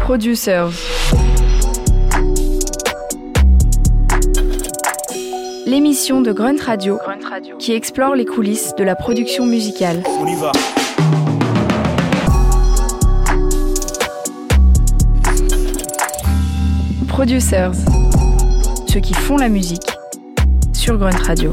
Producers. L'émission de Grunt Radio, qui explore les coulisses de la production musicale. On y va. Producers. Ceux qui font la musique sur Grunt Radio.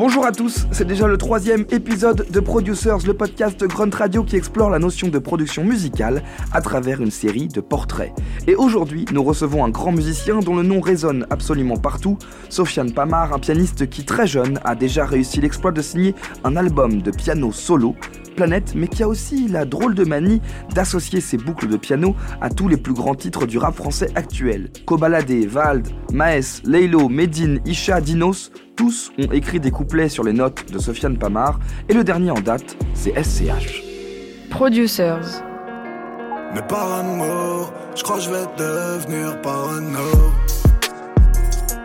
Bonjour à tous, c'est déjà le troisième épisode de Producers, le podcast Grunt Radio qui explore la notion de production musicale à travers une série de portraits. Et aujourd'hui, nous recevons un grand musicien dont le nom résonne absolument partout, Sofiane Pamar, un pianiste qui très jeune a déjà réussi l'exploit de signer un album de piano solo, Planète, mais qui a aussi la drôle de manie d'associer ses boucles de piano à tous les plus grands titres du rap français actuel. Kobalade, Vald, Maes, Leilo, Medine, Isha, Dinos, tous ont écrit des couplets sur les notes de Sofiane Pamar, et le dernier en date, c'est SCH. Producers. Mais par amour, je crois que je vais devenir parano.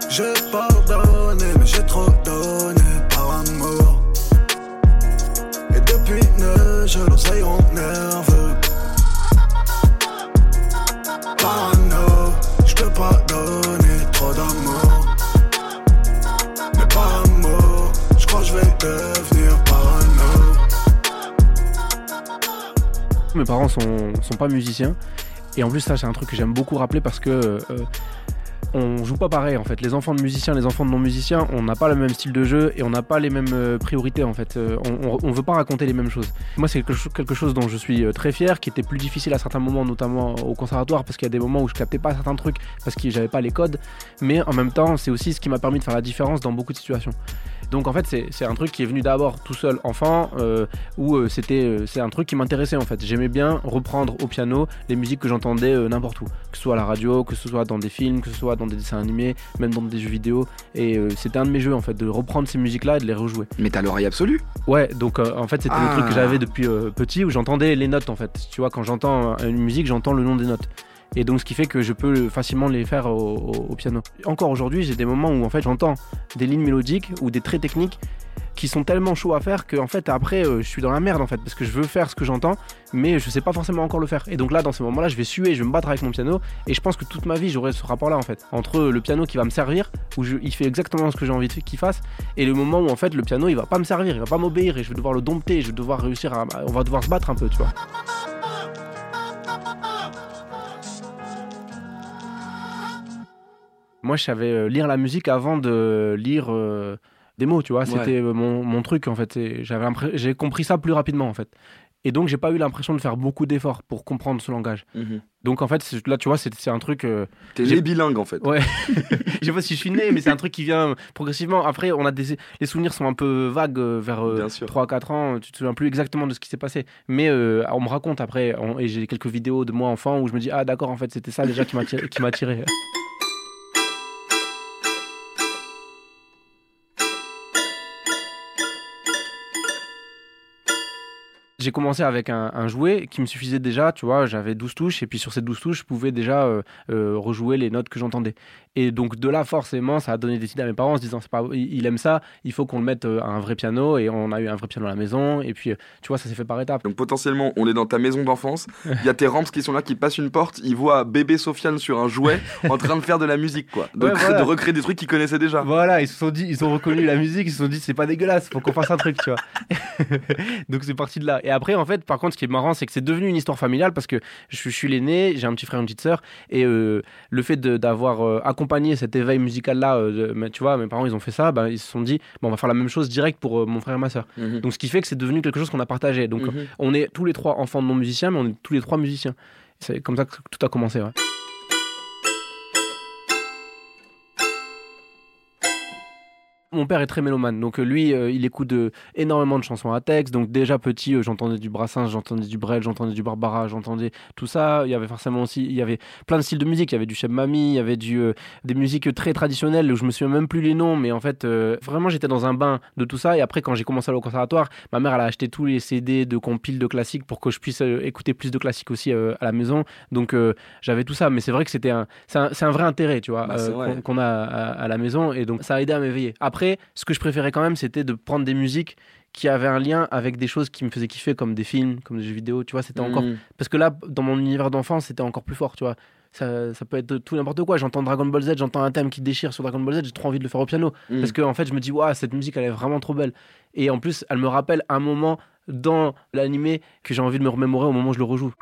J'ai pardonné, mais j'ai trop sont, sont pas musiciens. Et en plus, ça, c'est un truc que j'aime beaucoup rappeler parce que euh, on joue pas pareil en fait. Les enfants de musiciens, les enfants de non-musiciens, on n'a pas le même style de jeu et on n'a pas les mêmes euh, priorités en fait. Euh, on, on, veut pas raconter les mêmes choses. Moi, c'est quelque chose dont je suis euh, très fier, qui était plus difficile à certains moments, notamment au conservatoire, parce qu'il y a des moments où je captais pas certains trucs parce que j'avais pas les codes. Mais en même temps, c'est aussi ce qui m'a permis de faire la différence dans beaucoup de situations. Donc en fait, c'est un truc qui est venu d'abord tout seul enfant, euh, où euh, c'était euh, c'est un truc qui m'intéressait en fait. J'aimais bien reprendre au piano les musiques que j'entendais euh, n'importe où, que ce soit à la radio, que ce soit dans des films, que ce soit dans des dessins animés, même dans des jeux vidéo. Et c'était un de mes jeux en fait, de reprendre ces musiques-là et de les rejouer. Mais t'as l'oreille absolue? Ouais, donc en fait c'était Ah. le truc que j'avais depuis petit où j'entendais les notes en fait. Tu vois, quand j'entends une musique, j'entends le nom des notes. Et donc ce qui fait que je peux facilement les faire au, piano. Encore aujourd'hui, j'ai des moments où en fait j'entends des lignes mélodiques ou des traits techniques qui sont tellement chauds à faire que en fait après euh, je suis dans la merde en fait parce que je veux faire ce que j'entends mais je sais pas forcément encore le faire et donc là dans ces moments là je vais suer je vais me battre avec mon piano et je pense que toute ma vie j'aurai ce rapport là en fait entre le piano qui va me servir où je- il fait exactement ce que j'ai envie qu'il fasse et le moment où en fait le piano il va pas me servir il va pas m'obéir et je vais devoir le dompter je vais devoir réussir à on va devoir se battre un peu tu vois moi je savais euh, lire la musique avant de lire euh, des mots tu vois c'était euh, mon, mon truc en fait j'ai compris ça plus rapidement en fait et donc j'ai pas eu l'impression de faire beaucoup d'efforts pour comprendre ce langage donc en fait là tu vois c'est un truc euh, T'es les bilingue en fait. Ouais. je sais pas si je suis né, mais c'est un truc qui vient progressivement. Après, on a des les souvenirs sont un peu vagues euh, vers sûr. 3-4 ans. Tu te souviens plus exactement de ce qui s'est passé. Mais euh, on me raconte après, on- et j'ai quelques vidéos de moi enfant où je me dis ah d'accord en fait c'était ça déjà qui m'a tiré, J'ai commencé avec un, jouet qui me suffisait déjà, tu vois, j'avais 12 touches, et puis sur ces 12 touches, je pouvais déjà euh, euh, rejouer les notes que j'entendais. Et donc de là, forcément, ça a donné des idées à mes parents en se disant, pas, il aime ça, il faut qu'on le mette euh, à un vrai piano, et on a eu un vrai piano à la maison, et puis, euh, tu vois, ça s'est fait par étapes. Donc potentiellement, on est dans ta maison d'enfance, il y a tes ramps qui sont là, qui passent une porte, ils voient bébé Sofiane sur un jouet en train de faire de la musique quoi. De, Ouais, créer- voilà. de recréer des trucs qu'ils connaissaient déjà. Voilà, ils se sont dit, ils ont reconnu la musique, ils se sont dit, c'est pas dégueulasse, faut qu'on fasse un truc, tu vois. Donc c'est parti de là. Et après, en fait, par contre, ce qui est marrant, c'est que c'est devenu une histoire familiale parce que je, suis- je suis l'aîné, j'ai un petit frère, une petite sœur, et euh, le fait d'avoir cet éveil musical-là, euh, de- mais tu vois, mes parents, ils ont fait ça, ben, ils se sont dit, bon, on va faire la même chose direct pour euh, mon frère et ma sœur. Mhm. Donc ce qui fait que c'est devenu quelque chose qu'on a partagé. Donc Mhm. on est tous les trois enfants de non-musiciens, mais on est tous les trois musiciens. C'est comme ça que tout a commencé, ouais. Mon père est très mélomane, donc euh, lui, euh, il écoute euh, énormément de chansons à texte. Donc déjà petit, euh, j'entendais du Brassens, j'entendais du Brel, j'entendais du Barbara, j'entendais tout ça. Il y avait forcément aussi, il y avait plein de styles de musique. Il y avait du Cheb Mami, il y avait du, des musiques très traditionnelles où je me souviens même plus les noms, mais en fait, vraiment, j'étais dans un bain de tout ça. Et après, quand j'ai commencé à aller au conservatoire, ma mère, elle a acheté tous les CD de compiles de classiques pour que je puisse écouter plus de classiques aussi à la maison. Donc j'avais tout ça, mais c'est vrai que c'était un, c'est un, vrai intérêt, tu vois, Bah, qu'on a à, à la maison. Et donc ça a aidé à m'éveiller. Après, ce que je préférais quand même, c'était de prendre des musiques qui avaient un lien avec des choses qui me faisaient kiffer, comme des films, comme des jeux vidéo, tu vois, c'était encore Mm. parce que là, dans mon univers d'enfance, c'était encore plus fort, tu vois. Ça, ça peut être tout n'importe quoi. J'entends Dragon Ball Z, j'entends un thème qui déchire sur Dragon Ball Z, j'ai trop envie de le faire au piano. Mm. Parce que en fait, je me dis, waouh, cette musique, elle est vraiment trop belle. Et en plus, elle me rappelle un moment dans l'animé que j'ai envie de me remémorer au moment où je le rejoue.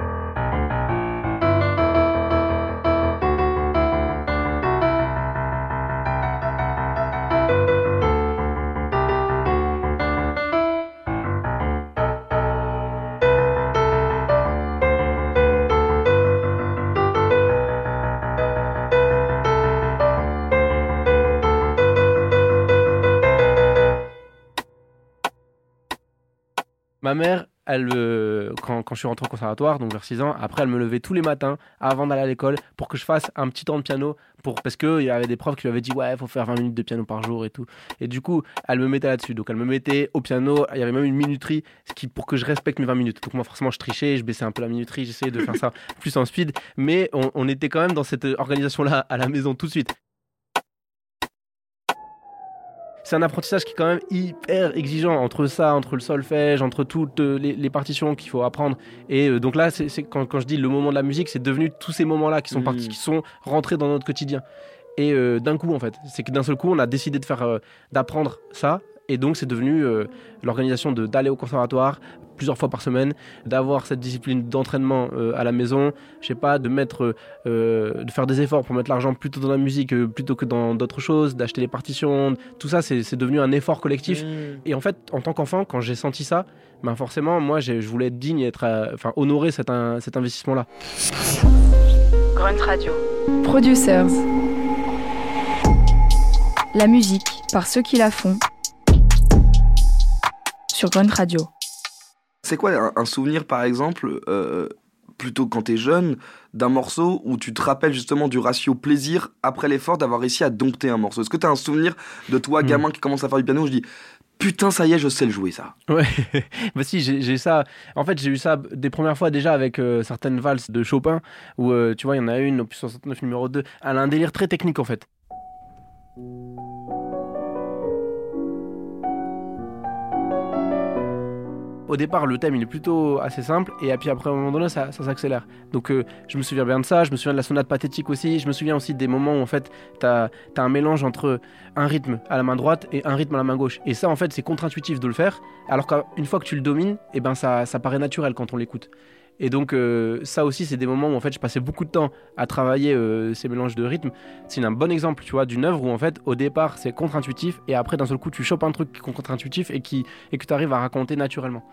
Elle, euh, quand, quand je suis rentré au conservatoire, donc vers 6 ans, après, elle me levait tous les matins avant d'aller à l'école pour que je fasse un petit temps de piano. Pour, parce qu'il y avait des profs qui lui avaient dit, ouais, il faut faire 20 minutes de piano par jour et tout. Et du coup, elle me mettait là-dessus. Donc, elle me mettait au piano. Il y avait même une minuterie ce qui, pour que je respecte mes 20 minutes. Donc, moi, forcément, je trichais, je baissais un peu la minuterie, j'essayais de faire ça plus en speed. Mais on, on était quand même dans cette organisation-là à la maison tout de suite. C'est un apprentissage qui est quand même hyper exigeant entre ça, entre le solfège, entre toutes euh, les, les partitions qu'il faut apprendre. Et euh, donc là, c'est quand, quand je dis le moment de la musique, c'est devenu tous ces moments-là qui sont Mhm. partis, qui sont rentrés dans notre quotidien. Et euh, d'un coup, en fait, c'est que d'un seul coup, on a décidé de faire, euh, d'apprendre ça. Et donc, c'est devenu euh, l'organisation de d'aller au conservatoire plusieurs fois par semaine, d'avoir cette discipline d'entraînement euh, à la maison, je sais pas, de mettre, euh, de faire des efforts pour mettre l'argent plutôt dans la musique euh, plutôt que dans d'autres choses, d'acheter les partitions, tout ça, c'est c'est devenu un effort collectif. Et en fait, en tant qu'enfant, quand j'ai senti ça, ben forcément, moi, je voulais être digne, et être, euh, enfin, honorer cet, cet investissement-là. Grunt Radio. Producers. La musique par ceux qui la font. Sur Grunt Radio. C'est quoi un, souvenir, par exemple, euh, plutôt quand t'es jeune, d'un morceau où tu te rappelles justement du ratio plaisir après l'effort d'avoir réussi à dompter un morceau? Est-ce que t'as un souvenir de toi, Hmm. gamin, qui commence à faire du piano où je dis putain, ça y est, je sais le jouer ça? Ouais, bah si, j'ai j'ai ça. En fait, j'ai eu ça des premières fois déjà avec euh, certaines valses de Chopin, où euh, tu vois, il y en a une, opus 69 numéro 2. Elle a un délire très technique en fait. Au départ, le thème est plutôt assez simple, et puis après, à un moment donné, ça, ça s'accélère. Donc, euh, je me souviens bien de ça. Je me souviens de la sonate pathétique aussi. Je me souviens aussi des moments où en fait, t'as as un mélange entre un rythme à la main droite et un rythme à la main gauche. Et ça, en fait, c'est contre-intuitif de le faire. Alors qu'une fois que tu le domines, eh ben ça, ça paraît naturel quand on l'écoute. Et donc euh, ça aussi, c'est des moments où en fait je passais beaucoup de temps à travailler euh, ces mélanges de rythmes. C'est un bon exemple, tu vois, d'une œuvre où en fait au départ c'est contre-intuitif et après d'un seul coup tu chopes un truc qui est contre-intuitif et qui et que tu arrives à raconter naturellement.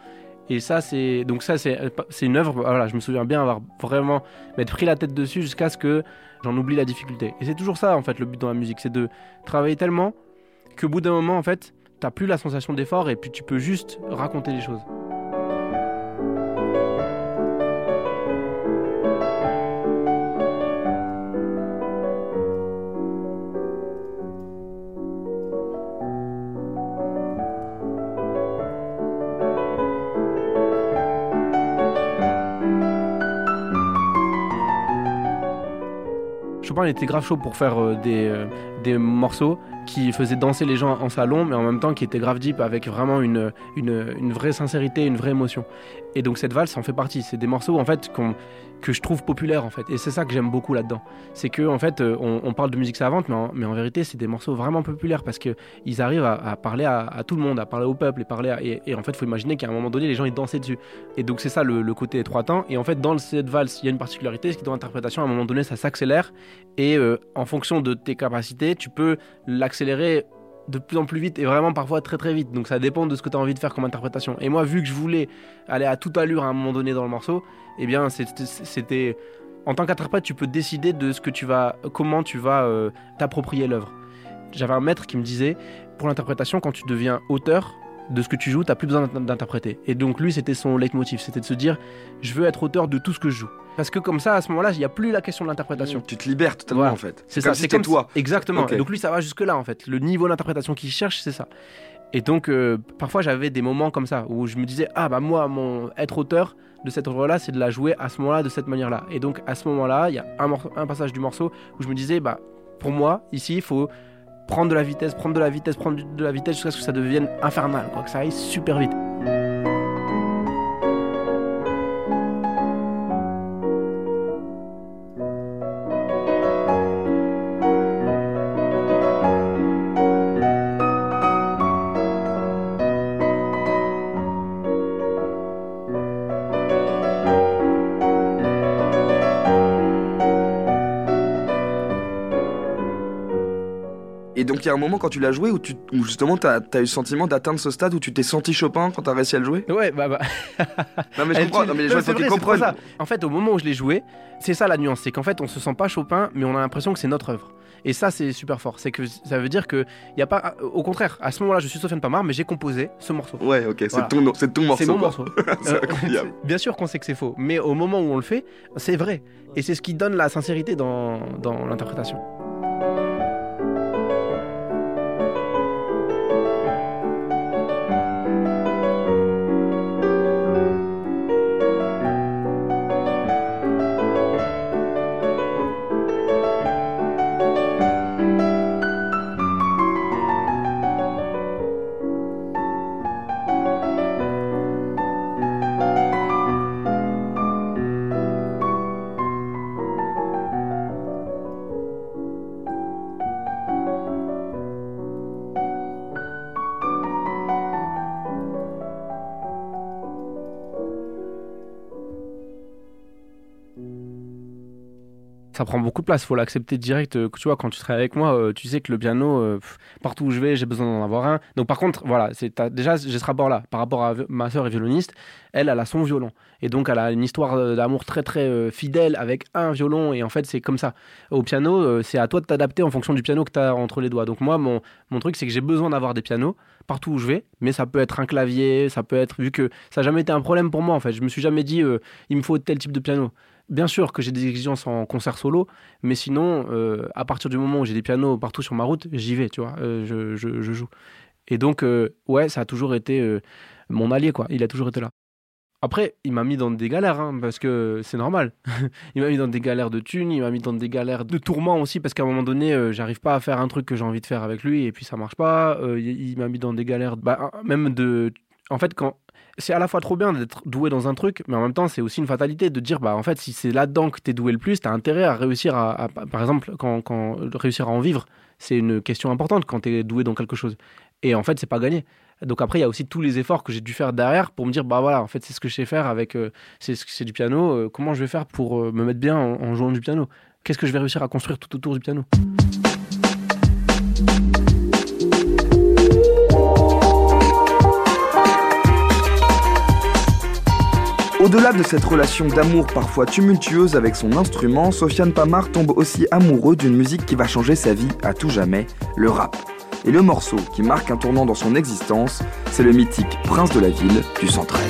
Et ça c'est donc ça c'est c'est une œuvre. Voilà, je me souviens bien avoir vraiment m'être pris la tête dessus jusqu'à ce que j'en oublie la difficulté. Et c'est toujours ça en fait le but dans la musique, c'est de travailler tellement qu'au bout d'un moment en fait t'as plus la sensation d'effort et puis tu peux juste raconter les choses. Il était grave chaud pour faire euh, des, euh, des morceaux qui faisaient danser les gens en salon, mais en même temps qui étaient grave deep avec vraiment une, une, une vraie sincérité, une vraie émotion. Et donc cette valse en fait partie. C'est des morceaux en fait que je trouve populaires en fait. Et c'est ça que j'aime beaucoup là-dedans. C'est que en fait euh, on, parle de musique savante, mais en, mais en vérité c'est des morceaux vraiment populaires parce que ils arrivent à, parler à, tout le monde, à parler au peuple et parler et, en fait faut imaginer qu'à un moment donné les gens ils dansaient dessus. Et donc c'est ça le, côté étroit temps. Et en fait dans cette valse il y a une particularité, c'est que dans l'interprétation à un moment donné ça s'accélère et euh, en fonction de tes capacités tu peux l'accélérer de plus en plus vite et vraiment parfois très très vite. Donc ça dépend de ce que tu as envie de faire comme interprétation. Et moi, vu que je voulais aller à toute allure à un moment donné dans le morceau, eh bien c'était- en tant qu'interprète, tu peux décider de ce que tu vas, comment tu vas euh, t'approprier l'œuvre. j'avais un maître qui me disait, pour l'interprétation, quand tu deviens auteur de ce que tu joues, t'as plus besoin d'in- d'interpréter. Et donc lui, c'était son leitmotiv, c'était de se dire, je veux être auteur de tout ce que je joue. Parce que comme ça, à ce moment-là, il n'y a plus la question de l'interprétation. Tu te libères totalement Voilà. en fait. C'est ça, si c'est comme toi. Exactement. Et donc lui, ça va jusque là en fait. Le niveau d'interprétation qu'il cherche, c'est ça. Et donc euh, parfois j'avais des moments comme ça où je me disais ah bah moi mon être auteur de cette œuvre-là, c'est de la jouer à ce moment-là de cette manière-là. Et donc à ce moment-là, il y a un, un passage du morceau où je me disais bah pour moi ici il faut prendre de la vitesse, prendre de la vitesse, prendre de la vitesse jusqu'à ce que ça devienne infernal, quoi, que ça aille super vite. Y a un moment quand tu l'as joué où, tu, où justement t'as as eu le sentiment d'atteindre ce stade où tu t'es senti Chopin quand t'as réussi à le jouer? Ouais, bah, bah Non mais je comprends, non mais les gens vrai, comprennent. ça. En fait, au moment où je l'ai joué, c'est ça la nuance, c'est qu'en fait, on se sent pas Chopin, mais on a l'impression que c'est notre œuvre. Et ça, c'est super fort. C'est que ça veut dire que il y a pas, au contraire, à ce moment-là, je suis Sofiane Pamar, mais j'ai composé ce morceau. Ouais, ok, c'est ton, c'est ton morceau. C'est mon morceau. Euh, bien sûr qu'on sait que c'est faux, mais au moment où on le fait, c'est vrai. Et c'est ce qui donne la sincérité dans, dans l'interprétation. Prend beaucoup de place, faut l'accepter direct. Euh, Tu vois, quand tu travailles avec moi, euh, tu sais que le piano, euh, partout où je vais, j'ai besoin d'en avoir un. Donc par contre, voilà, déjà j'ai ce rapport-là. Par rapport à ma sœur est violoniste, elle, a son violon. Et donc elle a une histoire d'amour très très fidèle avec un violon. Et en fait, c'est comme ça. Au piano, c'est à toi de t'adapter en fonction du piano que tu as entre les doigts. Donc moi, mon, truc, c'est que j'ai besoin d'avoir des pianos partout où je vais. Mais ça peut être un clavier, ça peut être, vu que ça n'a jamais été un problème pour moi en fait. Je me suis jamais dit, il me faut tel type de piano. Bien sûr que j'ai des exigences en concert solo, mais sinon, euh, à partir du moment où j'ai des pianos partout sur ma route, j'y vais, tu vois, euh, je, joue. Et donc, euh, ouais, ça a toujours été mon allié, quoi. Il a toujours été là. Après, il m'a mis dans des galères, hein, parce que c'est normal. il m'a mis dans des galères de thunes, il m'a mis dans des galères de tourments aussi, parce qu'à un moment donné, j'arrive pas à faire un truc que j'ai envie de faire avec lui, et puis ça marche pas. Il m'a mis dans des galères, bah, même de. En fait, quand. C'est à la fois trop bien d'être doué dans un truc, mais en même temps, c'est aussi une fatalité de dire, bah, en fait, si c'est là-dedans que t'es doué le plus, t'as intérêt à réussir à. par exemple, quand, quand réussir à en vivre, c'est une question importante quand t'es doué dans quelque chose. Et en fait, c'est pas gagné. Donc après, il y a aussi tous les efforts que j'ai dû faire derrière pour me dire, bah voilà, en fait, c'est ce que je sais faire avec, euh, c'est c'est du piano. euh, comment je vais faire pour euh, me mettre bien en, en jouant du piano? Qu'est-ce que je vais réussir à construire tout autour du piano? Au-delà de cette relation d'amour parfois tumultueuse avec son instrument, Sofiane Pamar tombe aussi amoureux d'une musique qui va changer sa vie à tout jamais, le rap. Et le morceau qui marque un tournant dans son existence, c'est le mythique Prince de la ville du 113.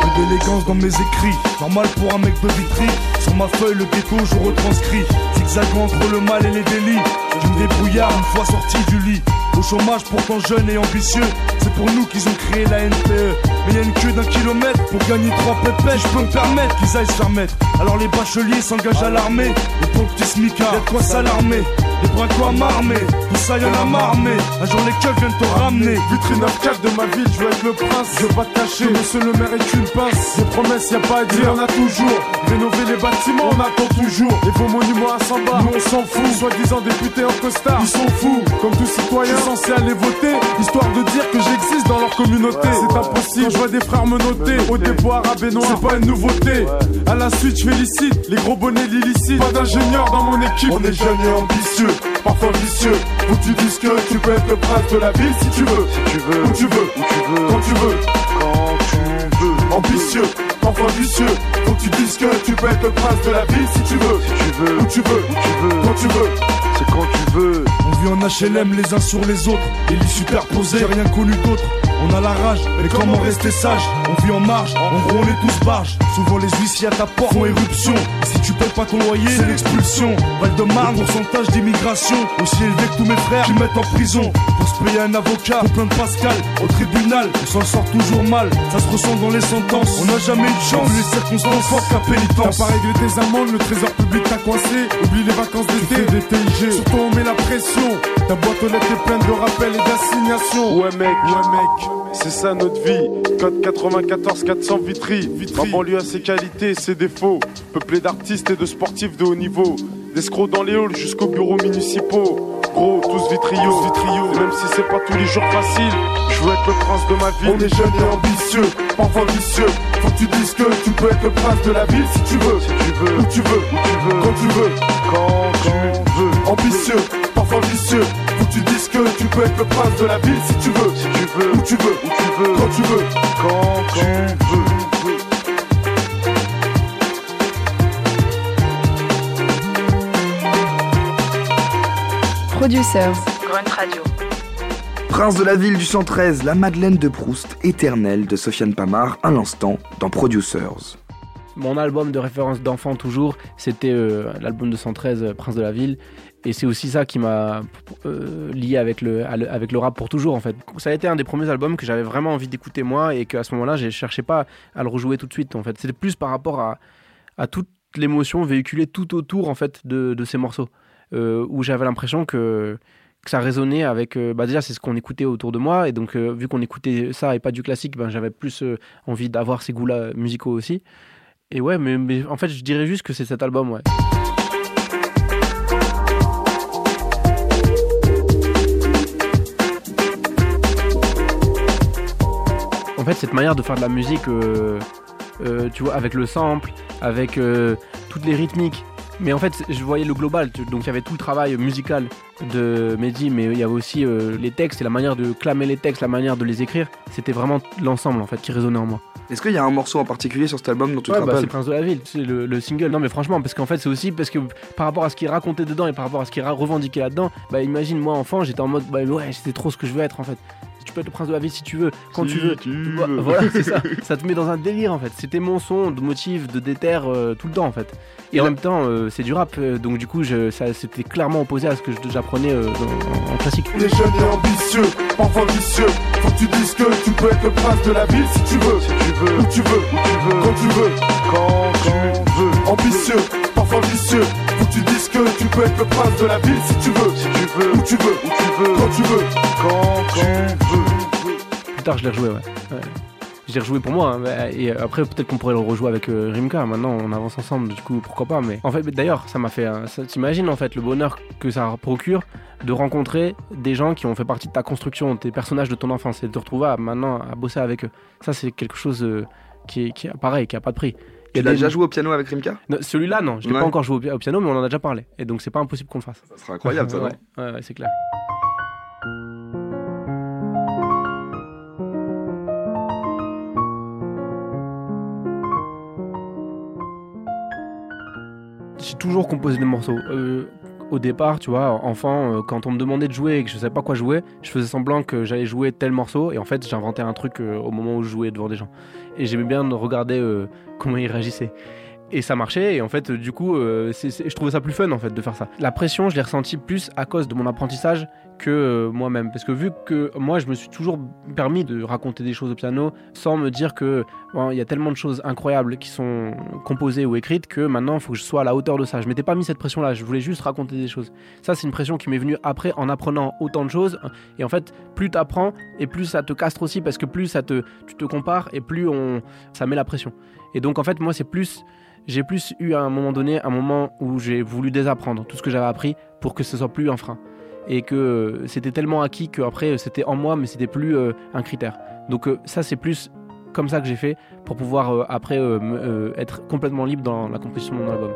Peu d'élégance dans mes écrits, normal pour un mec de Vitry. Sur ma feuille, le ghetto, je retranscris. Zigzagant entre le mal et les délits. D'une débrouillard une fois sorti du lit. Au chômage, pourtant jeune et ambitieux. C'est pour nous qu'ils ont créé la NPE. Mais y a une queue d'un kilomètre pour gagner trois pépettes. Je peux me permettre qu'ils aillent se faire. Alors les bacheliers s'engagent à l'armée. Et pour le petit smicard, y'a quoi s'alarmer. Les bras quoi m'armer, tout ça y'en a marmé. Un jour les keufs viennent te ramener. Vitrine 9 de ma ville, je veux être le prince. Je veux pas te cacher, monsieur le maire est une pince. Des promesses, y a pas à dire, on a toujours. Rénover les bâtiments, on attend toujours. Les beaux monuments à 100 bars, nous on s'en fout. Soi-disant députés en costard, ils sont fous. Comme tout citoyen, je suis censé aller voter. Histoire de dire que j'existe dans leur communauté. C'est impossible, quand je vois des frères me noter. Au dépôt arabe et noir, c'est pas une nouveauté. À la suite, je félicite les gros bonnets l'illicite. Pas d'ingénieur dans mon équipe. On est jeunes et ambitieux, parfois vicieux. Faut que tu dises que tu peux être le prince de la ville si tu veux. Si tu veux, où tu veux, où tu veux, quand tu veux, quand tu veux. Ambitieux, parfois vicieux. Faut que tu dises que tu peux être le prince de la ville si tu veux. Si tu veux, où tu veux, où tu veux, quand tu veux. C'est quand tu veux. On On vit en HLM les uns sur les autres, et les superposés, j'ai rien connu d'autre. On a la rage, mais comment rester sage On vit en marge, en gros on est tous barges. Souvent les huissiers à ta porte font éruption. Si tu payes pas ton loyer, c'est l'expulsion. Val de Marne, pourcentage d'immigration aussi élevé que tous mes frères qui mettent en prison. Pour se payer un avocat, pour plein de Pascal, au tribunal, on s'en sort toujours mal. Ça se ressent dans les sentences. On n'a jamais eu de chance, les circonstances fortes qu'à pénitence. T'as pas réglé tes amendes, le trésor public t'a coincé. Oublie les vacances d'été, des TIG. Surtout on met la pression. Ta boîte aux lettres est pleine de rappels et d'assignations. Ouais mec, ouais mec, c'est ça notre vie. Code 94 400 Vitry. Vitry. Ma banlieue a ses qualités et ses défauts. Peuplé d'artistes et de sportifs de haut niveau. D'escrocs dans les halls jusqu'aux bureaux municipaux. Gros, tous vitriaux, vitriaux. Même si c'est pas tous les jours facile, je veux être le prince de ma ville. On est jeunes et ambitieux, parfois vicieux. Faut que tu dises que tu peux être le prince de la ville si tu veux. Si tu veux, Où tu veux, où tu veux, quand tu veux. quand tu veux. Ambitieux, vicieux. Faut que tu dises que tu peux être le prince de la ville si tu veux. Si tu veux, Où tu veux, où tu veux, quand tu veux. quand tu veux. Producers. Grunt Radio. Prince de la ville du 113, la Madeleine de Proust, éternelle de Sofiane Pamar, à l'instant dans Producers. Mon album de référence d'enfant toujours, c'était euh, l'album de 113, euh, Prince de la Ville. Et c'est aussi ça qui m'a euh, lié avec le, avec le rap pour toujours en fait. Ça a été un des premiers albums que j'avais vraiment envie d'écouter moi et qu'à ce moment-là, je cherchais pas à le rejouer tout de suite en fait. C'était plus par rapport à, à toute l'émotion véhiculée tout autour en fait de, de ces morceaux. Euh, où j'avais l'impression que, que ça résonnait avec. euh, bah déjà, c'est ce qu'on écoutait autour de moi. Et donc, vu qu'on écoutait ça et pas du classique, ben, j'avais plus envie d'avoir ces goûts-là musicaux aussi. Et ouais, mais, mais en fait, je dirais juste que c'est cet album, ouais. Fait, cette manière de faire de la musique, euh, euh, tu vois, avec le sample, avec euh, toutes les rythmiques. Mais en fait, je voyais le global. Donc, il y avait tout le travail musical de Mehdi, mais il y avait aussi les textes et la manière de clamer les textes, la manière de les écrire. C'était vraiment l'ensemble, en fait, qui résonnait en moi. Est-ce qu'il y a un morceau en particulier sur cet album dont tu Ouais, te bah, c'est Prince de la Ville, c'est le, le single. Non, mais franchement, parce qu'en fait, c'est aussi parce que par rapport à ce qu'il racontait dedans et par rapport à ce qu'il revendiquait là-dedans, bah imagine, moi, enfant, j'étais en mode, bah ouais, c'est trop ce que je veux être en fait. Tu peux être le Prince de la Ville si tu veux, quand tu veux. Bah, Voilà, c'est ça. Ça te met dans un délire en fait. C'était mon son de motif, de déter euh, tout le temps en fait. Et en même temps, euh, c'est du rap, euh, donc du coup, je, ça, c'était clairement opposé à ce que je- j'apprenais euh, en, en classique. Est jeunes et ambitieux, parfois vicieux. Faut que tu dises que tu peux être le prince de la ville si tu veux. Si tu veux, Où tu veux, où tu veux, quand tu veux. quand tu veux. Ambitieux, parfois vicieux. Que tu dises que tu peux être le prince de la ville si tu veux. Si tu veux, Où tu veux, où tu veux, quand tu veux. quand tu veux. Plus tard, je l'ai rejoué, ouais. ouais. Je l'ai rejoué pour moi, hein, et après peut-être qu'on pourrait le rejouer avec euh, Rimka. Maintenant, on avance ensemble, du coup, pourquoi pas. Mais en fait, d'ailleurs, ça m'a fait. un- ça- T'imagines en fait le bonheur que ça procure de rencontrer des gens qui ont fait partie de ta construction, tes personnages de ton enfance, et de te retrouver à- maintenant à bosser avec eux. Ça, c'est quelque chose euh, qui, est, qui est pareil, qui a pas de prix. Tu y a l'as des- déjà joué au piano avec Rimka? Celui-là, non, je l'ai Ouais. pas encore joué au, pi- au piano, mais on en a déjà parlé. Et donc, c'est pas impossible qu'on le fasse. Ça serait incroyable ça, ouais, ouais, ouais, c'est clair. J'ai toujours composé des morceaux. Euh, au départ, tu vois, enfant, euh, quand on me demandait de jouer et que je savais pas quoi jouer, je faisais semblant que j'allais jouer tel morceau et en fait, j'inventais un truc euh, au moment où je jouais devant des gens. Et j'aimais bien regarder euh, comment ils réagissaient. Et ça marchait, et en fait, du coup, euh, je trouvais ça plus fun en fait de faire ça. La pression, je l'ai ressentie plus à cause de mon apprentissage que euh, moi-même. Parce que vu que moi, je me suis toujours permis de raconter des choses au piano sans me dire que il y a tellement de choses incroyables qui sont composées ou écrites que maintenant, il faut que je sois à la hauteur de ça. Je m'étais pas mis cette pression-là, je voulais juste raconter des choses. Ça, c'est une pression qui m'est venue après en apprenant autant de choses. Et en fait, plus tu apprends et plus ça te castre aussi parce que plus ça te, tu te compares et plus on, ça met la pression. Et donc, en fait, moi, c'est plus j'ai plus eu à un moment donné un moment où j'ai voulu désapprendre tout ce que j'avais appris pour que ce soit plus un frein. Et que euh, c'était tellement acquis que après euh, c'était en moi mais c'était plus euh, un critère. Donc ça c'est plus comme ça que j'ai fait pour pouvoir après être complètement libre dans la composition de mon album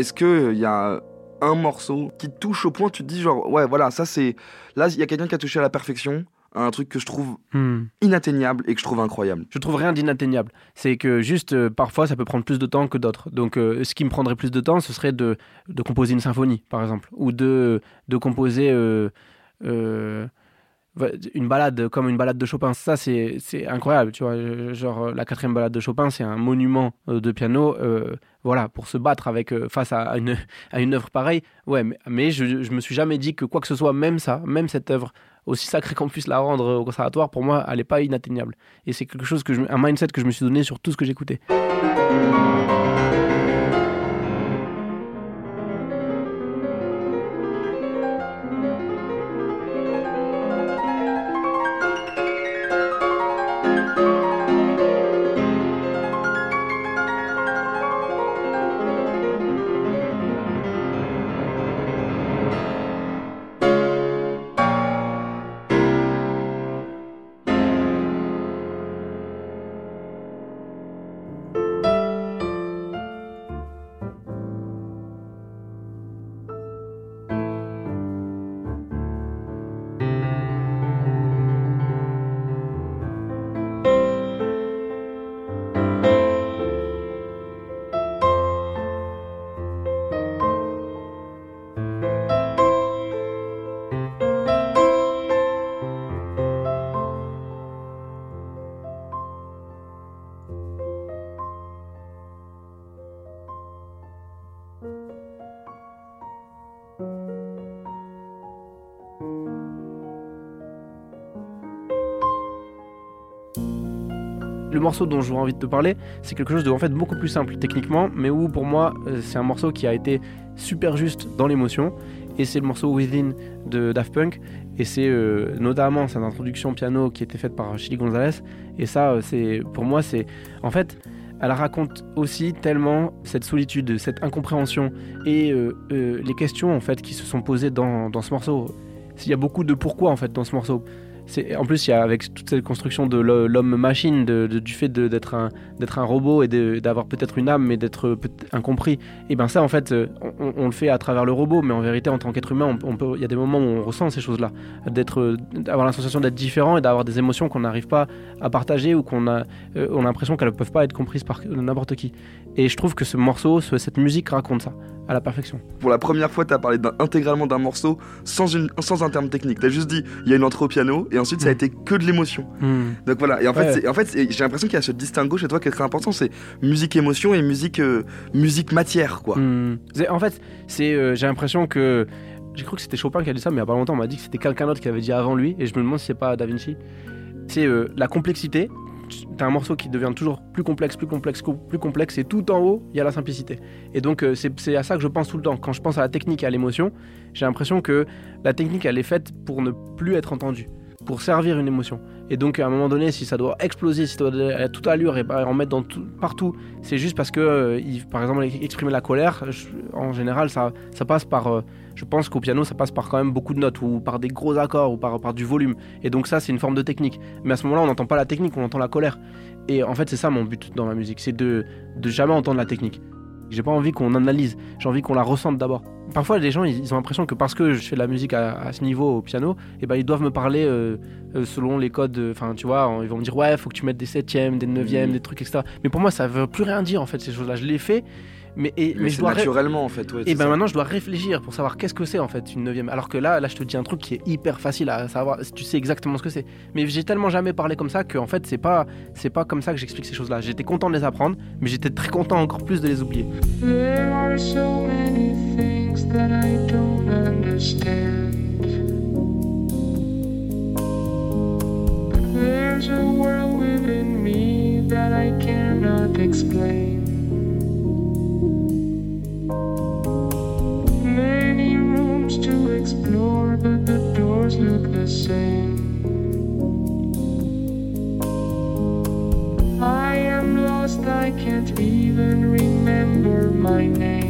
Est-ce qu'il y a un morceau qui touche au point, tu te dis genre, ouais, voilà, ça c'est. Là, il y a quelqu'un qui a touché à la perfection, un truc que je trouve Hmm. inatteignable et que je trouve incroyable. Je trouve rien d'inatteignable. C'est que juste, euh, parfois, ça peut prendre plus de temps que d'autres. Donc, euh, ce qui me prendrait plus de temps, ce serait de, de composer une symphonie, par exemple, ou de, de composer euh, euh, une balade comme une balade de Chopin. Ça, c'est c'est incroyable, tu vois. Genre, euh, la quatrième balade de Chopin, c'est un monument euh, de piano. euh, voilà, pour se battre avec face à une, à une œuvre pareille. Ouais, mais, je, je me suis jamais dit que quoi que ce soit, même ça, même cette œuvre, aussi sacrée qu'on puisse la rendre au conservatoire, pour moi, elle n'est pas inatteignable. Et c'est quelque chose que un mindset que je me suis donné sur tout ce que j'écoutais. Le morceau dont j'aurais envie de te parler, c'est quelque chose de en fait beaucoup plus simple techniquement, mais où pour moi euh, c'est un morceau qui a été super juste dans l'émotion. Et c'est le morceau Within de Daft Punk. Et c'est euh, notamment cette introduction piano qui été faite par Chili Gonzalez. Et ça, euh, c'est pour moi, c'est en fait, elle raconte aussi tellement cette solitude, cette incompréhension et les questions en fait qui se sont posées dans, dans ce morceau. Il y a beaucoup de pourquoi en fait dans ce morceau. En plus, il y a avec toute cette construction de l'ho- l'homme-machine, de- du fait d'être un, un robot et d'avoir peut-être une âme, mais d'être incompris. Et ben ça, en fait, euh, on, le fait à travers le robot, mais en vérité, en tant qu'être humain, il y a des moments où on ressent ces choses-là, d'être, euh, d'avoir la sensation d'être différent et d'avoir des émotions qu'on n'arrive pas à partager ou qu'on a, euh, a l'impression qu'elles ne peuvent pas être comprises par n'importe qui. Et je trouve que ce morceau, ce- cette musique raconte ça à la perfection. Pour la première fois, tu as parlé intégralement d'un morceau sans, une, sans un terme technique. Tu as juste dit, il y a une intro au piano, et ensuite ça a Mm. été que de l'émotion. Hmm. Donc voilà, et en fait, Ouais. c'est- en fait c'est- j'ai l'impression qu'il y a ce distinguo chez toi qui est très important, c'est musique émotion et musique, euh, musique quoi. Hmm. En fait, c'est, euh, j'ai l'impression que. J'ai cru que c'était Chopin qui a dit ça, mais il y a pas longtemps, on m'a dit que c'était quelqu'un d'autre qui avait dit avant lui, et je me demande si c'est pas Da Vinci. C'est euh, la complexité. T'as un morceau qui devient toujours plus complexe, plus complexe, co- plus complexe, et tout en haut, il y a la simplicité. Et donc, euh, c'est à ça que je pense tout le temps. Quand je pense à la technique et à l'émotion, j'ai l'impression que la technique, elle est faite pour ne plus être entendue, pour servir une émotion. Et donc, à un moment donné, si ça doit exploser, si ça doit à toute allure et en mettre dans tout- partout, c'est juste parce que, euh, par exemple, exprimer la colère, en général, ça, passe par. euh, je pense qu'au piano, ça passe par quand même beaucoup de notes, ou par des gros accords, ou par, du volume. Et donc, ça, c'est une forme de technique. Mais à ce moment-là, on n'entend pas la technique, on entend la colère. Et en fait, c'est ça mon but dans la musique, c'est de, de jamais entendre la technique. J'ai pas envie qu'on analyse, j'ai envie qu'on la ressente d'abord. Parfois, les gens, ils, ont l'impression que parce que je fais de la musique à, à ce niveau au piano, et ben, ils doivent me parler euh, euh, selon les codes. euh, Enfin, tu vois, ils vont me dire, ouais, faut que tu mettes des septièmes, des neuvièmes, des trucs, etc. Mais pour moi, ça veut plus rien dire, en fait, ces choses-là. Je les fais, mais, et, mais, Mais je c'est dois. ré- naturellement, en fait. ouais, et ben ça. maintenant, je dois réfléchir pour savoir qu'est-ce que c'est en fait une neuvième. Alors que là, là, je te dis un truc qui est hyper facile à savoir. Tu sais exactement ce que c'est. Mais j'ai tellement jamais parlé comme ça que en fait, c'est pas, c'est pas comme ça que j'explique ces choses-là. J'étais content de les apprendre, mais j'étais très content encore plus de les oublier. There are so many things that I don't understand. There's a world within me that I cannot explain. To explore, but the doors look the same. I am lost, I can't even remember my name.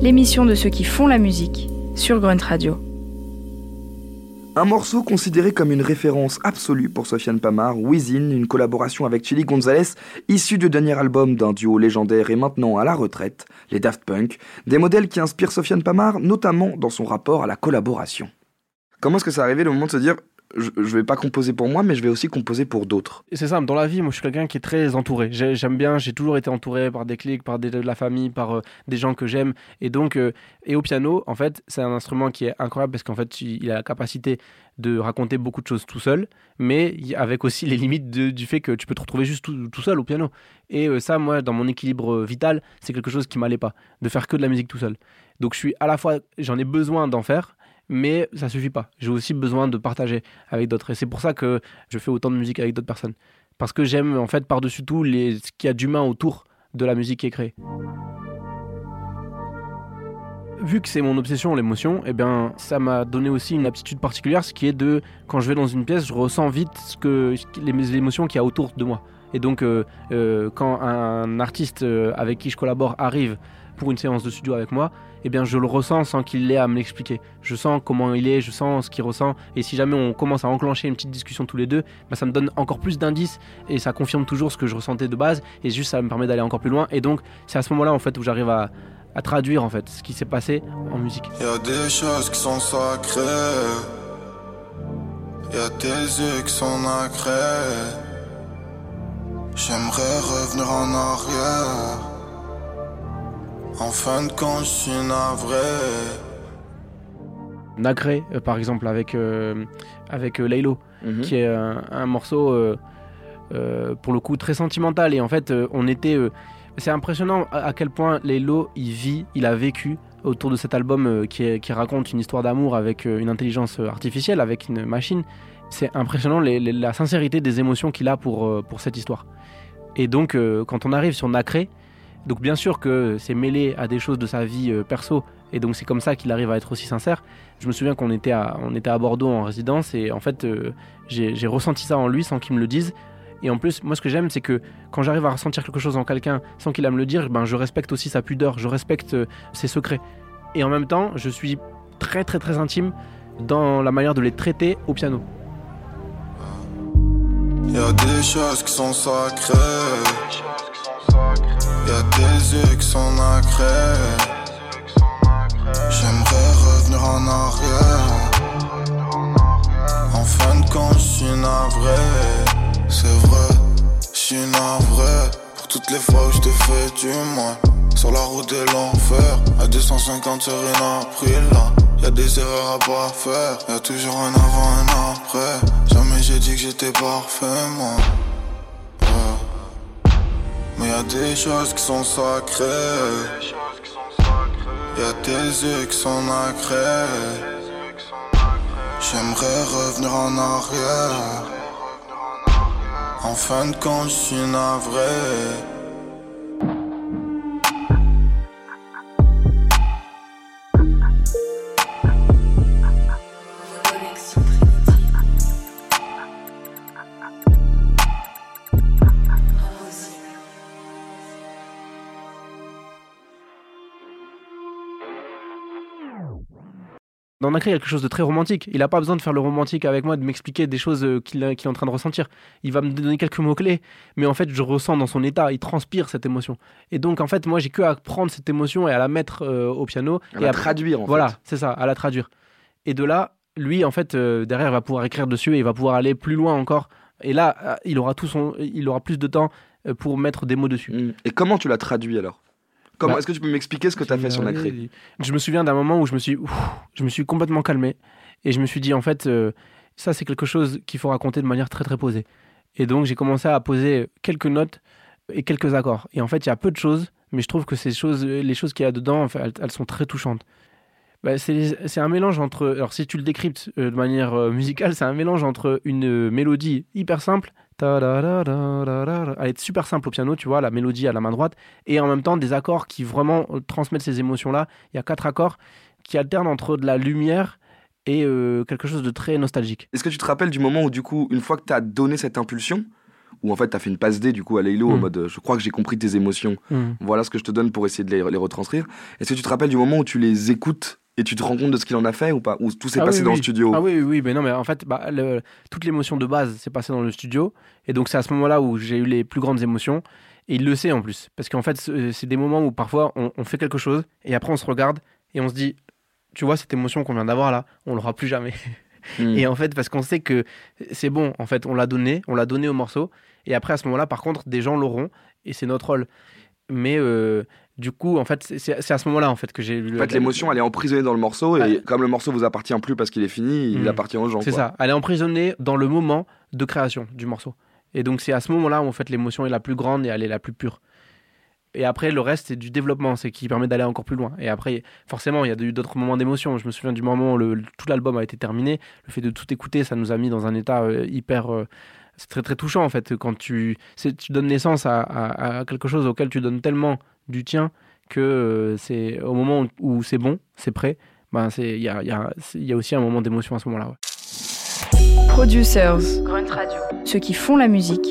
L'émission de ceux qui font la musique sur Grunt Radio. Un morceau considéré comme une référence absolue pour Sofiane Pamar, Within, une collaboration avec Chili Gonzalez, issue du dernier album d'un duo légendaire et maintenant à la retraite, les Daft Punk, des modèles qui inspirent Sofiane Pamar, notamment dans son rapport à la collaboration. Comment est-ce que ça arrivé le moment de se dire je, je vais pas composer pour moi, mais je vais aussi composer pour d'autres c'est simple, dans la vie, moi je suis quelqu'un qui est très entouré. J'ai- J'aime bien, j'ai toujours été entouré par des clics, par des- de la famille, par euh, des gens que j'aime. Et donc, euh, et au piano, en fait, c'est un instrument qui est incroyable parce qu'en fait, il a la capacité de raconter beaucoup de choses tout seul, mais avec aussi les limites du fait que tu peux te retrouver juste tout, seul au piano. Et euh, ça, moi, dans mon équilibre vital, c'est quelque chose qui m'allait pas, de faire que de la musique tout seul. Donc, je suis à la fois, j'en ai besoin d'en faire, mais ça suffit pas. J'ai aussi besoin de partager avec d'autres. Et c'est pour ça que je fais autant de musique avec d'autres personnes. Parce que j'aime, en fait, par-dessus tout, les... ce qu'il y a d'humain autour de la musique qui est créée. Vu que c'est mon obsession, l'émotion, eh bien, ça m'a donné aussi une aptitude particulière, ce qui est de, quand je vais dans une pièce, je ressens vite ce que, les émotions qu'il y a autour de moi. Et donc, euh, euh, quand un artiste euh, avec qui je collabore arrive pour une séance de studio avec moi, eh bien, je le ressens sans qu'il ait à me l'expliquer. Je sens comment il est, je sens ce qu'il ressent. Et si jamais on commence à enclencher une petite discussion tous les deux, bah, ça me donne encore plus d'indices et ça confirme toujours ce que je ressentais de base. Et juste, ça me permet d'aller encore plus loin. Et donc, c'est à ce moment-là, en fait, où j'arrive à, traduire, en fait, ce qui s'est passé en musique. Y a des choses qui sont sacrées. Y a tes yeux qui sont. J'aimerais revenir en arrière. En fin de compte, je suis navré. Nacré, euh, par exemple, avec, euh, avec euh, Laylo. qui est un, un morceau euh, euh, pour le coup très sentimental et en fait euh, on était euh, c'est impressionnant à, à quel point Laylo il vit il a vécu autour de cet album euh, qui, est- qui raconte une histoire d'amour avec euh, une intelligence euh, artificielle avec une machine c'est impressionnant les- les- la sincérité des émotions qu'il a pour, euh, pour cette histoire et donc euh, quand on arrive sur Nacré donc bien sûr que c'est mêlé à des choses de sa vie euh, perso et donc c'est comme ça qu'il arrive à être aussi sincère je me souviens qu'on était à, à Bordeaux en résidence et en fait euh, j'ai ressenti ça en lui sans qu'il me le dise. Et en plus, moi ce que j'aime, c'est que quand j'arrive à ressentir quelque chose en quelqu'un sans qu'il a me le dire, ben, je respecte aussi sa pudeur, je respecte euh, ses secrets. Et en même temps, je suis très très très intime dans la manière de les traiter au piano. Y a tes yeux qui sont nacrés. J'aimerais revenir en arrière. En fin de compte, je suis navré. C'est vrai, je suis navré. Pour toutes les fois où je te fais du mal. Sur la route de l'enfer, à 250 sur une appris là. Y a des erreurs à pas faire, y a toujours un avant, un après. Jamais j'ai dit que j'étais parfait, moi. Des choses qui sont sacrées. Y'a tes yeux qui sont nacrés. J'aimerais revenir en arrière. En fin de compte, je suis navré. Il y a quelque chose de très romantique. Il n'a pas besoin de faire le romantique avec moi, de m'expliquer des choses euh, qu'il est en train de ressentir. Il va me donner quelques mots-clés, mais en fait, je ressens dans son état, il transpire cette émotion. Et donc, en fait, moi, j'ai que à prendre cette émotion et à la mettre euh, au piano. À et la à traduire en Voilà, fait. c'est ça, à la traduire. Et de là, lui, en fait, euh, derrière, va pouvoir écrire dessus et il va pouvoir aller plus loin encore. Et là, il aura tout son, il aura plus de temps pour mettre des mots dessus. Mm. Et comment tu l'as traduit alors? Comment Bah, Est-ce que tu peux m'expliquer ce que tu as fait sur Nacré Je me souviens d'un moment où je me suis, ouf, je me suis complètement calmé et je me suis dit en fait, euh, ça c'est quelque chose qu'il faut raconter de manière très très posée. Et donc j'ai commencé à poser quelques notes et quelques accords. Et en fait, il y a peu de choses, mais je trouve que ces choses, les choses qu'il y a dedans, elles, elles sont très touchantes. Bah, c'est un mélange entre, alors si tu le décryptes euh, de manière euh, musicale, c'est un mélange entre une mélodie hyper simple, elle est super simple au piano, tu vois, la mélodie à la main droite, et en même temps des accords qui vraiment euh, transmettent ces émotions-là. Il y a quatre accords qui alternent entre de la lumière et euh, quelque chose de très nostalgique. Est-ce que tu te rappelles du moment où, du coup, une fois que tu as donné cette impulsion, où en fait tu as fait une passe D du coup à Laylo en Mm. mode euh, je crois que j'ai compris tes émotions, voilà ce que je te donne pour essayer de les, les retranscrire. Est-ce que tu te rappelles du moment où tu les écoutes et tu te rends compte de ce qu'il en a fait ou pas? Ou tout s'est Ah passé oui, dans oui. le studio? Ah oui, oui, mais non, mais en fait, bah, le- toute l'émotion de base s'est passée dans le studio. Et donc, c'est à ce moment-là où j'ai eu les plus grandes émotions. Et il le sait en plus. Parce qu'en fait, c'est des moments où parfois on, on fait quelque chose et après on se regarde et on se dit, tu vois, cette émotion qu'on vient d'avoir là, on l'aura plus jamais. Mm. Et en fait, parce qu'on sait que c'est bon, en fait, on l'a donné, on l'a donné au morceau. Et après, à ce moment-là, par contre, des gens l'auront et c'est notre rôle. Mais euh, du coup, en fait, c'est- à ce moment-là en fait que j'ai eu. En fait, l'émotion, elle est emprisonnée dans le morceau, et comme le morceau vous appartient plus parce qu'il est fini, il Mm. appartient aux gens. C'est ça. Elle est emprisonnée dans le moment de création du morceau. Et donc c'est à ce moment-là où en fait l'émotion est la plus grande et elle est la plus pure. Et après le reste c'est du développement, c'est qui permet d'aller encore plus loin. Et après forcément il y a eu d'autres moments d'émotion. Je me souviens du moment où le, tout l'album a été terminé, le fait de tout écouter, ça nous a mis dans un état euh, hyper euh, c'est très très touchant en fait quand tu tu donnes naissance à, à- à quelque chose auquel tu donnes tellement du tien que euh, c'est au moment où, c'est bon, c'est prêt. Ben c'est il y a, il y, a, y a aussi un moment d'émotion à ce moment-là. ouais. Producers, Grunt Radio. Ceux qui font la musique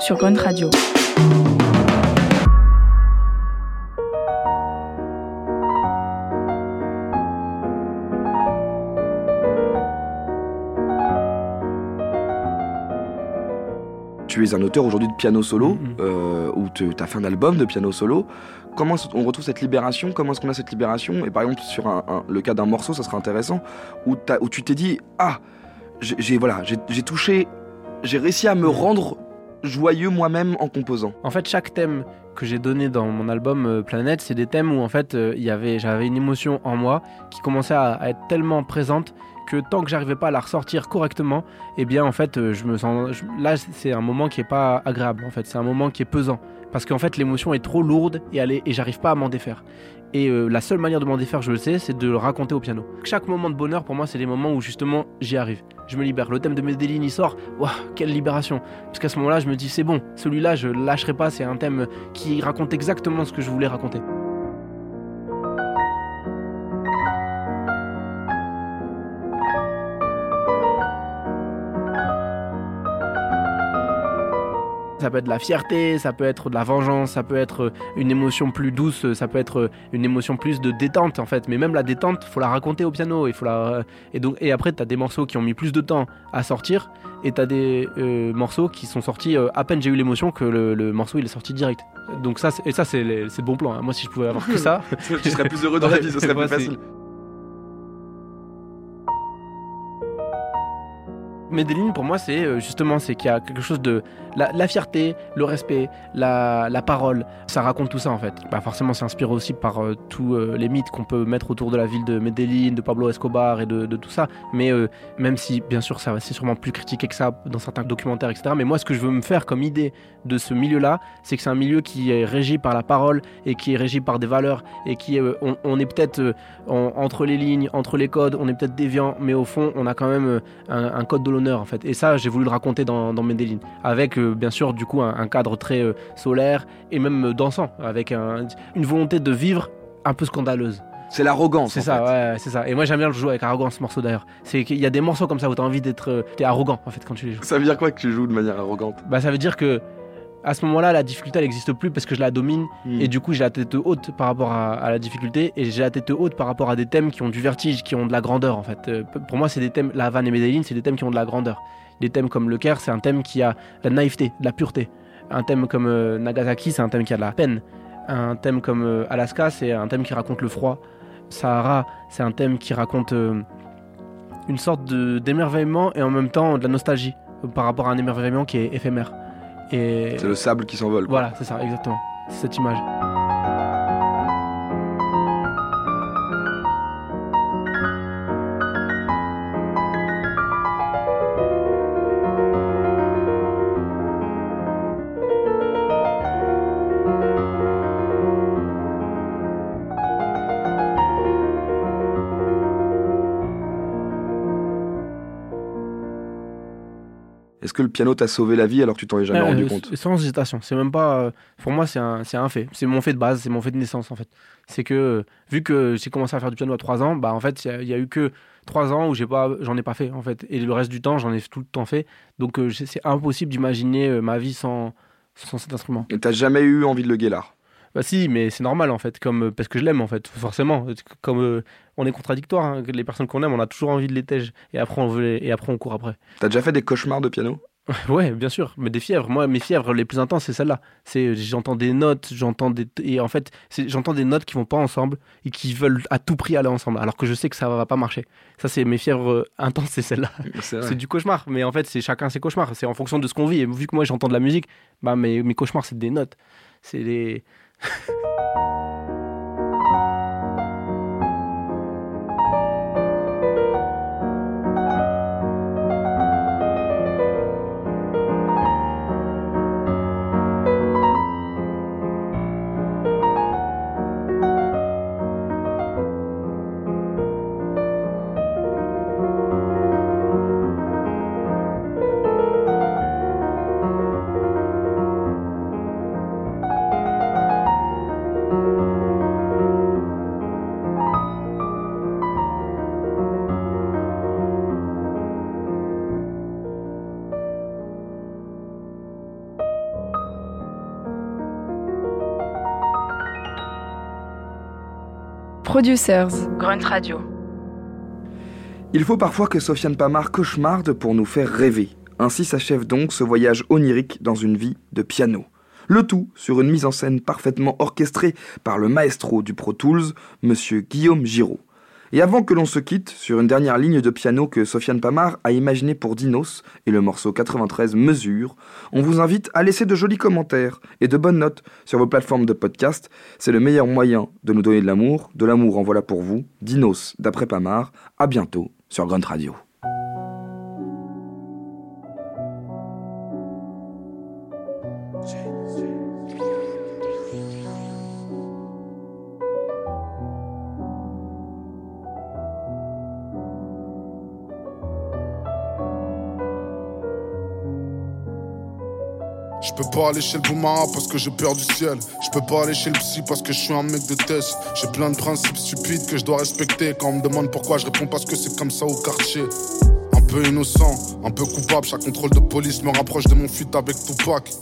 sur Grunt Radio. Tu es un auteur aujourd'hui de piano solo, Mhm. euh, ou tu as fait un album de piano solo. Comment on retrouve cette libération Comment est-ce qu'on a cette libération Et par exemple, sur un- un- le cas d'un morceau, ça serait intéressant, où, tu t'es dit Ah, j'ai voilà, j'ai touché, j'ai réussi à me rendre joyeux moi-même en composant. En fait, chaque thème que j'ai donné dans mon album euh, Planète, c'est des thèmes où en fait euh, il y avait, j'avais une émotion en moi qui commençait à, à être tellement présente que tant que j'arrivais pas à la ressortir correctement, eh bien en fait euh, je me sens, là c'est un moment qui est pas agréable en fait, c'est un moment qui est pesant parce qu'en fait l'émotion est trop lourde et, elle et j'arrive pas à m'en défaire. Et euh, la seule manière de m'en défaire, je le sais, c'est de le raconter au piano. Chaque moment de bonheur pour moi, c'est les moments où justement j'y arrive. Je me libère. Le thème de Medellin il sort, waouh, quelle libération. Parce qu'à ce moment-là, je me dis, c'est bon, celui-là, je lâcherai pas, c'est un thème qui raconte exactement ce que je voulais raconter. Ça peut être de la fierté, ça peut être de la vengeance, ça peut être une émotion plus douce, ça peut être une émotion plus de détente en fait. Mais même la détente, faut la raconter au piano. Il faut la... et, donc, et après, tu as des morceaux qui ont mis plus de temps à sortir et tu as des euh, morceaux qui sont sortis euh, à peine j'ai eu l'émotion que le, le morceau il est sorti direct. Donc ça, et ça c'est le bon plan. hein. Moi, si je pouvais avoir que ça, tu serais plus heureux dans la vie, ce serait plus facile. Medellin, pour moi, c'est euh, justement c'est qu'il y a quelque chose de la, fierté, le respect, la, parole. Ça raconte tout ça en fait. Bah, forcément, c'est inspiré aussi par euh, tous euh, les mythes qu'on peut mettre autour de la ville de Medellin, de Pablo Escobar et de, tout ça. Mais même si, bien sûr, ça c'est sûrement plus critiqué que ça dans certains documentaires, etc. Mais moi, ce que je veux me faire comme idée de ce milieu-là, c'est que c'est un milieu qui est régi par la parole et qui est régi par des valeurs et qui on, on est peut-être en- entre les lignes, entre les codes, on est peut-être déviant, mais au fond, on a quand même un, un code de l'honneur en fait. Et ça, j'ai voulu le raconter dans, dans Medellin, avec euh, bien sûr du coup un, un cadre très euh, solaire et même euh, dansant, avec un- une volonté de vivre un peu scandaleuse. C'est l'arrogance. C'est ça, fait. ouais, c'est ça. Et moi j'aime bien le jouer avec arrogance ce morceau d'ailleurs. C'est qu'il y a des morceaux comme ça où t'as envie d'être, t'es arrogant en fait quand tu les joues. Ça veut dire quoi que tu joues de manière arrogante? Bah ça veut dire que à ce moment-là, la difficulté elle n'existe plus parce que je la domine Hmm. et du coup j'ai la tête haute par rapport à, à la difficulté et j'ai la tête haute par rapport à des thèmes qui ont du vertige, qui ont de la grandeur en fait. Euh, pour moi, c'est des thèmes, La Havane et Medellin, c'est des thèmes qui ont de la grandeur. Des thèmes comme Le Caire, c'est un thème qui a de la naïveté, de la pureté. Un thème comme euh, Nagasaki, c'est un thème qui a de la peine. Un thème comme euh, Alaska, c'est un thème qui raconte le froid. Sahara, c'est un thème qui raconte une sorte d'émerveillement et en même temps de la nostalgie par rapport à un émerveillement qui est éphémère. Et C'est le sable qui s'envole. voilà, c'est ça, exactement. C'est cette image. Que le piano t'a sauvé la vie alors que tu t'en es jamais Euh, rendu s- compte Sans hésitation. C'est même pas. euh, Pour moi, c'est un, c'est un fait. C'est mon fait de base, c'est mon fait de naissance en fait. C'est que euh, vu que j'ai commencé à faire du piano à 3 ans, bah en fait, il y a- eu que 3 ans où j'ai pas, j'en ai pas fait en fait. Et le reste du temps, j'en ai tout le temps fait. Donc euh, c'est impossible d'imaginer euh, ma vie sans, sans cet instrument. Et t'as jamais eu envie de le guélard Bah si, mais c'est normal en fait, comme euh, parce que je l'aime en fait, forcément. Comme euh, on est contradictoire, hein, les personnes qu'on aime, on a toujours envie de les tège et après on veut les- et après on court après. T'as déjà fait des cauchemars de piano Ouais, bien sûr, mais des fièvres. Moi, mes fièvres les plus intenses, c'est celle-là. C'est j'entends des notes, j'entends des et en fait, j'entends des notes qui vont pas ensemble et qui veulent à tout prix aller ensemble, alors que je sais que ça va pas marcher. Ça, c'est mes fièvres euh, intenses, c'est celle-là. C'est C'est du cauchemar, mais en fait, c'est chacun ses cauchemars. C'est en fonction de ce qu'on vit. Et vu que moi, j'entends de la musique, bah mes, mes cauchemars, c'est des notes. C'est des Producers, Grunt Radio. Il faut parfois que Sofiane Pamar cauchemarde pour nous faire rêver. Ainsi s'achève donc ce voyage onirique dans une vie de piano. Le tout sur une mise en scène parfaitement orchestrée par le maestro du Pro Tools, monsieur Guillaume Giraud. Et avant que l'on se quitte, sur une dernière ligne de piano que Sofiane Pamar a imaginée pour Dinos et le morceau 93 Mesure, on vous invite à laisser de jolis commentaires et de bonnes notes sur vos plateformes de podcast. C'est le meilleur moyen de nous donner de l'amour. De l'amour en voilà pour vous. Dinos d'après Pamar. À bientôt sur Grunt Radio. Pas aller chez le Boumara parce que j'ai peur du ciel. Je peux pas aller chez le psy parce que je suis un mec de test. J'ai plein de principes stupides que je dois respecter. Quand on me demande pourquoi, je réponds parce que c'est comme ça au quartier. Un peu innocent, un peu coupable. Chaque contrôle de police me rapproche de mon fuite avec Tupac.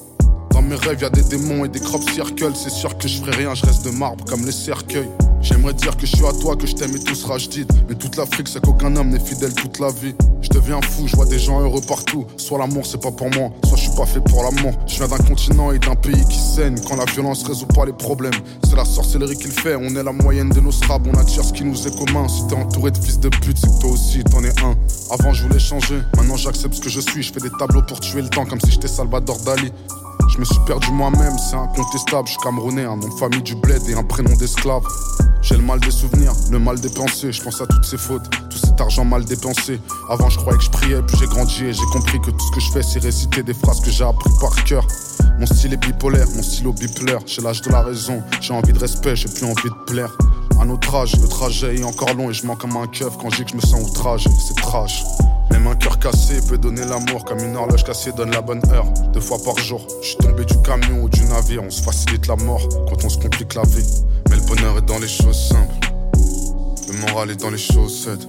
Dans mes rêves, y a des démons et des crop circles. C'est sûr que je ferai rien, je reste de marbre comme les cercueils. J'aimerais dire que je suis à toi, que je t'aime et tout sera dit. Mais toute l'Afrique, c'est qu'aucun homme n'est fidèle toute la vie. Je deviens fou, je vois des gens heureux partout. Soit l'amour, c'est pas pour moi, soit je suis pas fait pour l'amour. Je viens d'un continent et d'un pays qui saigne. Quand la violence résout pas les problèmes, c'est la sorcellerie qui le fait. On est la moyenne de nos scrabs, on attire ce qui nous est commun. Si t'es entouré de fils de pute, c'est que toi aussi t'en es un. Avant, je voulais changer, maintenant j'accepte ce que je suis. Je fais des tableaux pour tuer le temps comme si j'étais Salvador Dali. Je me suis perdu moi-même, c'est incontestable. Je suis camerounais, un nom de famille du bled et un prénom d'esclave. J'ai le mal des souvenirs, le mal des pensées. Je pense à toutes ces fautes, tout cet argent mal dépensé. Avant, je croyais que je priais, puis j'ai grandi et j'ai compris que tout ce que je fais, c'est réciter des phrases que j'ai appris par cœur. Mon style est bipolaire, mon stylo bipolaire. J'ai l'âge de la raison, j'ai envie de respect, j'ai plus envie de plaire. À notre âge, le trajet est encore long et je mens comme un keuf quand je dis que je me sens outragé. C'est trash. Même un cœur cassé peut donner l'amour comme une horloge cassée donne la bonne heure. Deux fois par jour, je suis tombé du camion ou du navire. On se facilite la mort quand on se complique la vie. Mais le bonheur est dans les choses simples. Le moral est dans les chaussettes.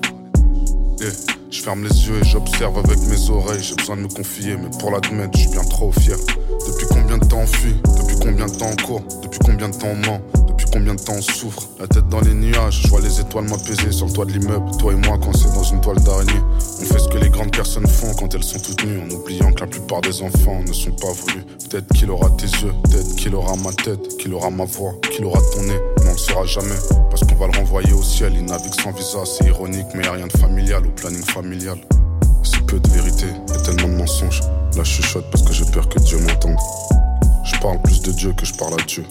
Yeah. Je ferme les yeux et j'observe avec mes oreilles. J'ai besoin de me confier, mais pour l'admettre, je suis bien trop fier. Depuis combien de temps on fuit? Depuis combien de temps on court? Depuis combien de temps on ment? Combien de temps on souffre La tête dans les nuages, je vois les étoiles m'apaiser sur le toit de l'immeuble. Toi et moi, coincés dans une toile d'araignée. On fait ce que les grandes personnes font quand elles sont toutes nues, en oubliant que la plupart des enfants ne sont pas voulus. Peut-être qu'il aura tes yeux, peut-être qu'il aura ma tête, qu'il aura ma voix, qu'il aura ton nez. Mais on le saura jamais, parce qu'on va le renvoyer au ciel. Il navigue sans visa, c'est ironique, mais y a rien de familial au planning familial. Si peu de vérité et tellement de mensonges. Là, je chuchote parce que j'ai peur que Dieu m'entende. Je parle plus de Dieu que je parle à Dieu.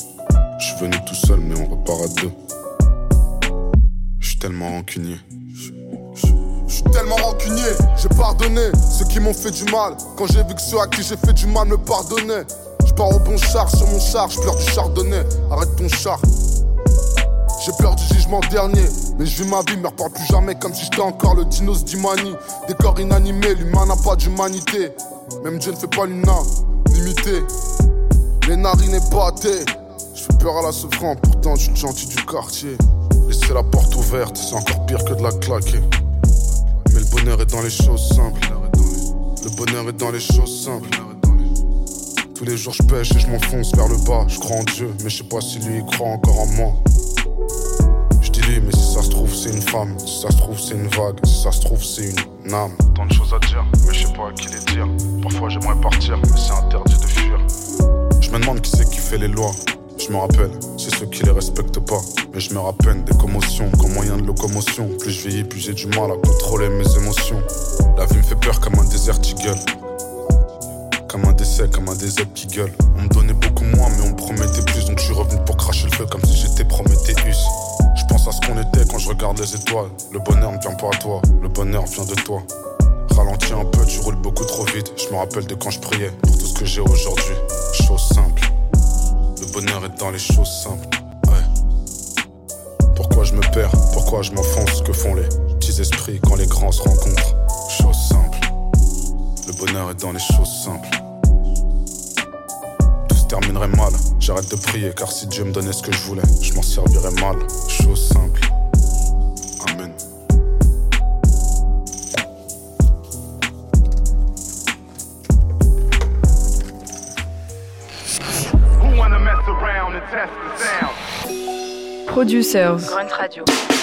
Je suis venu tout seul, mais on repart à deux. Je suis tellement rancunier. Je suis tellement rancunier, j'ai pardonné ceux qui m'ont fait du mal. Quand j'ai vu que ceux à qui j'ai fait du mal me pardonnaient. Je pars au bon char sur mon char, je pleure du chardonnay. Arrête ton char. J'ai peur du jugement dernier, mais je vis ma vie, me reparle plus jamais comme si j'étais encore le dinos d'Imani. Des corps inanimés, l'humain n'a pas d'humanité. Même Dieu ne fait pas l'unanimité. Les narines fais peur à la souffrance, pourtant je suis gentil du quartier. Laisser la porte ouverte, c'est encore pire que de la claquer. Mais le bonheur est dans les choses simples. Le bonheur est dans les choses simples. Tous les jours je pêche et je m'enfonce vers le bas. Je crois en Dieu, mais je sais pas si lui il croit encore en moi. Je dis lui, mais si ça se trouve c'est une femme, si ça se trouve c'est une vague, si ça se trouve c'est une âme. Tant de choses à dire, mais je sais pas à qui les dire. Parfois j'aimerais partir, mais c'est interdit de fuir. Je me demande qui c'est qui fait les lois. Je me rappelle, c'est ceux qui les respectent pas. Mais je me rappelle des commotions comme moyen de locomotion. Plus je vieillis, plus j'ai du mal à contrôler mes émotions. La vie me fait peur comme un désert qui gueule. Comme un décès, comme un désert qui gueule. On me donnait beaucoup moins, mais on me promettait plus. Donc je suis revenu pour cracher le feu comme si j'étais Prométhéeus. Je pense à ce qu'on était quand je regarde les étoiles. Le bonheur ne vient pas à toi, le bonheur vient de toi. Ralentis un peu, tu roules beaucoup trop vite. Je me rappelle de quand je priais pour tout ce que j'ai aujourd'hui. Chose simple. Le bonheur est dans les choses simples. Ouais. Pourquoi je me perds? Pourquoi je m'enfonce? Que font les petits esprits quand les grands se rencontrent? Chose simple. Le bonheur est dans les choses simples. Tout se terminerait mal. J'arrête de prier car si Dieu me donnait ce que je voulais, je m'en servirais mal. Chose simple. Producers. Grunt Radio.